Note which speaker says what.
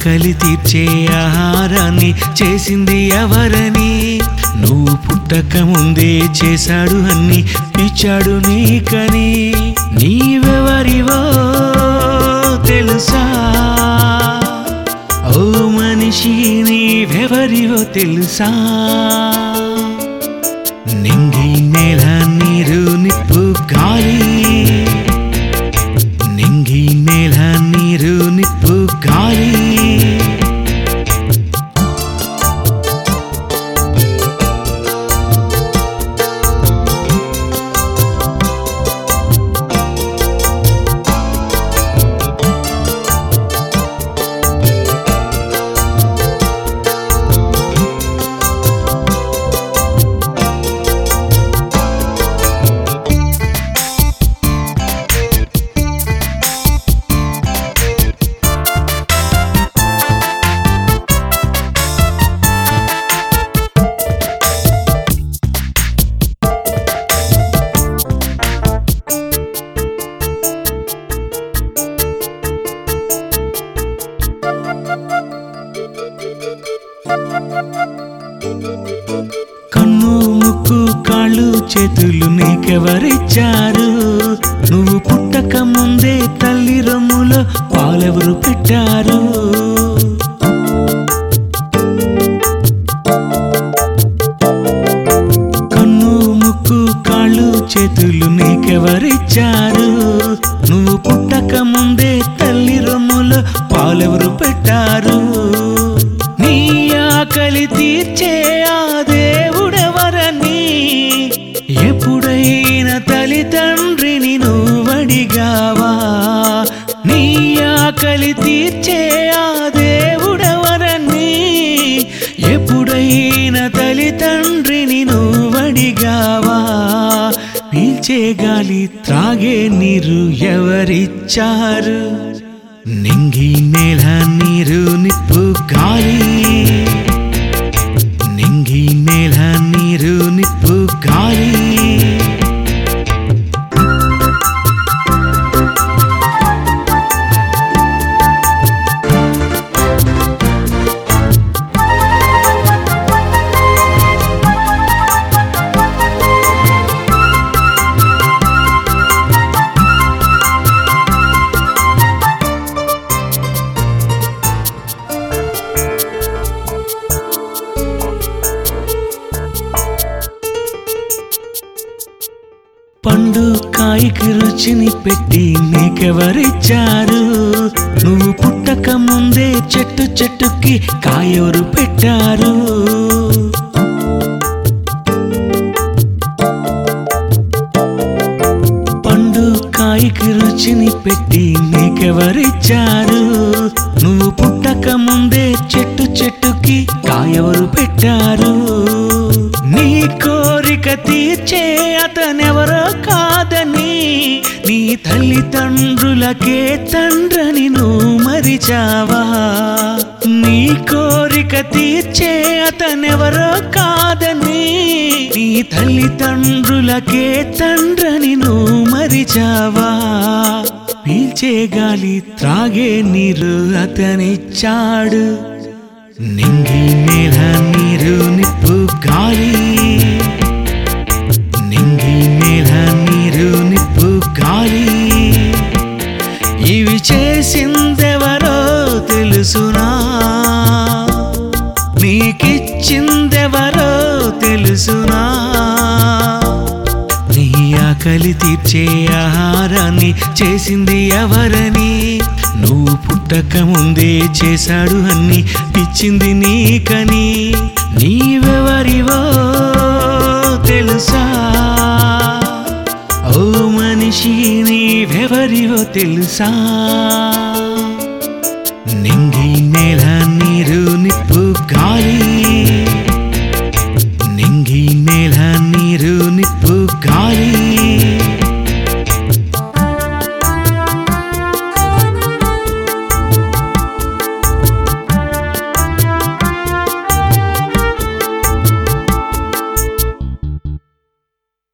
Speaker 1: ఆకలి తీర్చే ఆహారాన్ని చేసింది ఎవరని? నువ్వు పుట్టక ముందే చేశాడు అన్ని ఇచ్చాడు నీకని. నీవెవరివో తెలుసా? ఓ మనిషి నీవెవరివో తెలుసా? చేతులు నీకెవరిచ్చారు? నువ్వు పుట్టక ముందే తల్లి రొమ్ములో పాలెవరు పెట్టారు? కన్ను ముక్కు కాళ్ళు చేతులు నీకెవరిచ్చారు? నువ్వు పుట్టక ముందే తల్లి రొమ్ములో పాలెవరు పెట్టారు? నీ ఆకలి తీర్చే నువ్వడిగావా నీ ఆకలి తీర్చే ఆ దేవుడెవరని ఎప్పుడైనా తల్లిదండ్రిని నువ్వడిగావా? పీల్చే గాలి త్రాగే నీరు ఎవరిచ్చారు? నింగి నేల నీరు నిప్పు గాలి. ముందు కాయకి రుచిని పెట్టి నీకెవరిచ్చారు? నువ్వు పుట్టక ముందే చెట్టు చెట్టుకి కాయవరు పెట్టారు. పండు కాయకి రుచిని పెట్టి నీకెవరిచ్చారు? నువ్వు పుట్టక ముందే చెట్టు చెట్టుకి కాయవరు పెట్టారు. నీ కోరిక తీర్చే తల్లిదండ్రులకే తండ్రని నువ్వు మరిచావా? నీ కోరిక తీర్చే అతనెవరో కాదని నీ తల్లిదండ్రులకే తండ్రని నువ్వు మరిచావా? పీల్చే గాలి త్రాగే నీరు అతనిచ్చాడు. నింగి నేల నీరు నిప్పు గాలి ఇవి చేసిందెవరో తెలుసునా? నీకిచ్చిందెవరో తెలుసునా? నీ ఆకలి తీర్చే ఆహారాన్ని చేసింది ఎవరని? నువ్వు పుట్టక ముందే చేశాడు అన్ని ఇచ్చింది నీకని. నీవెవరివో తెలుసా?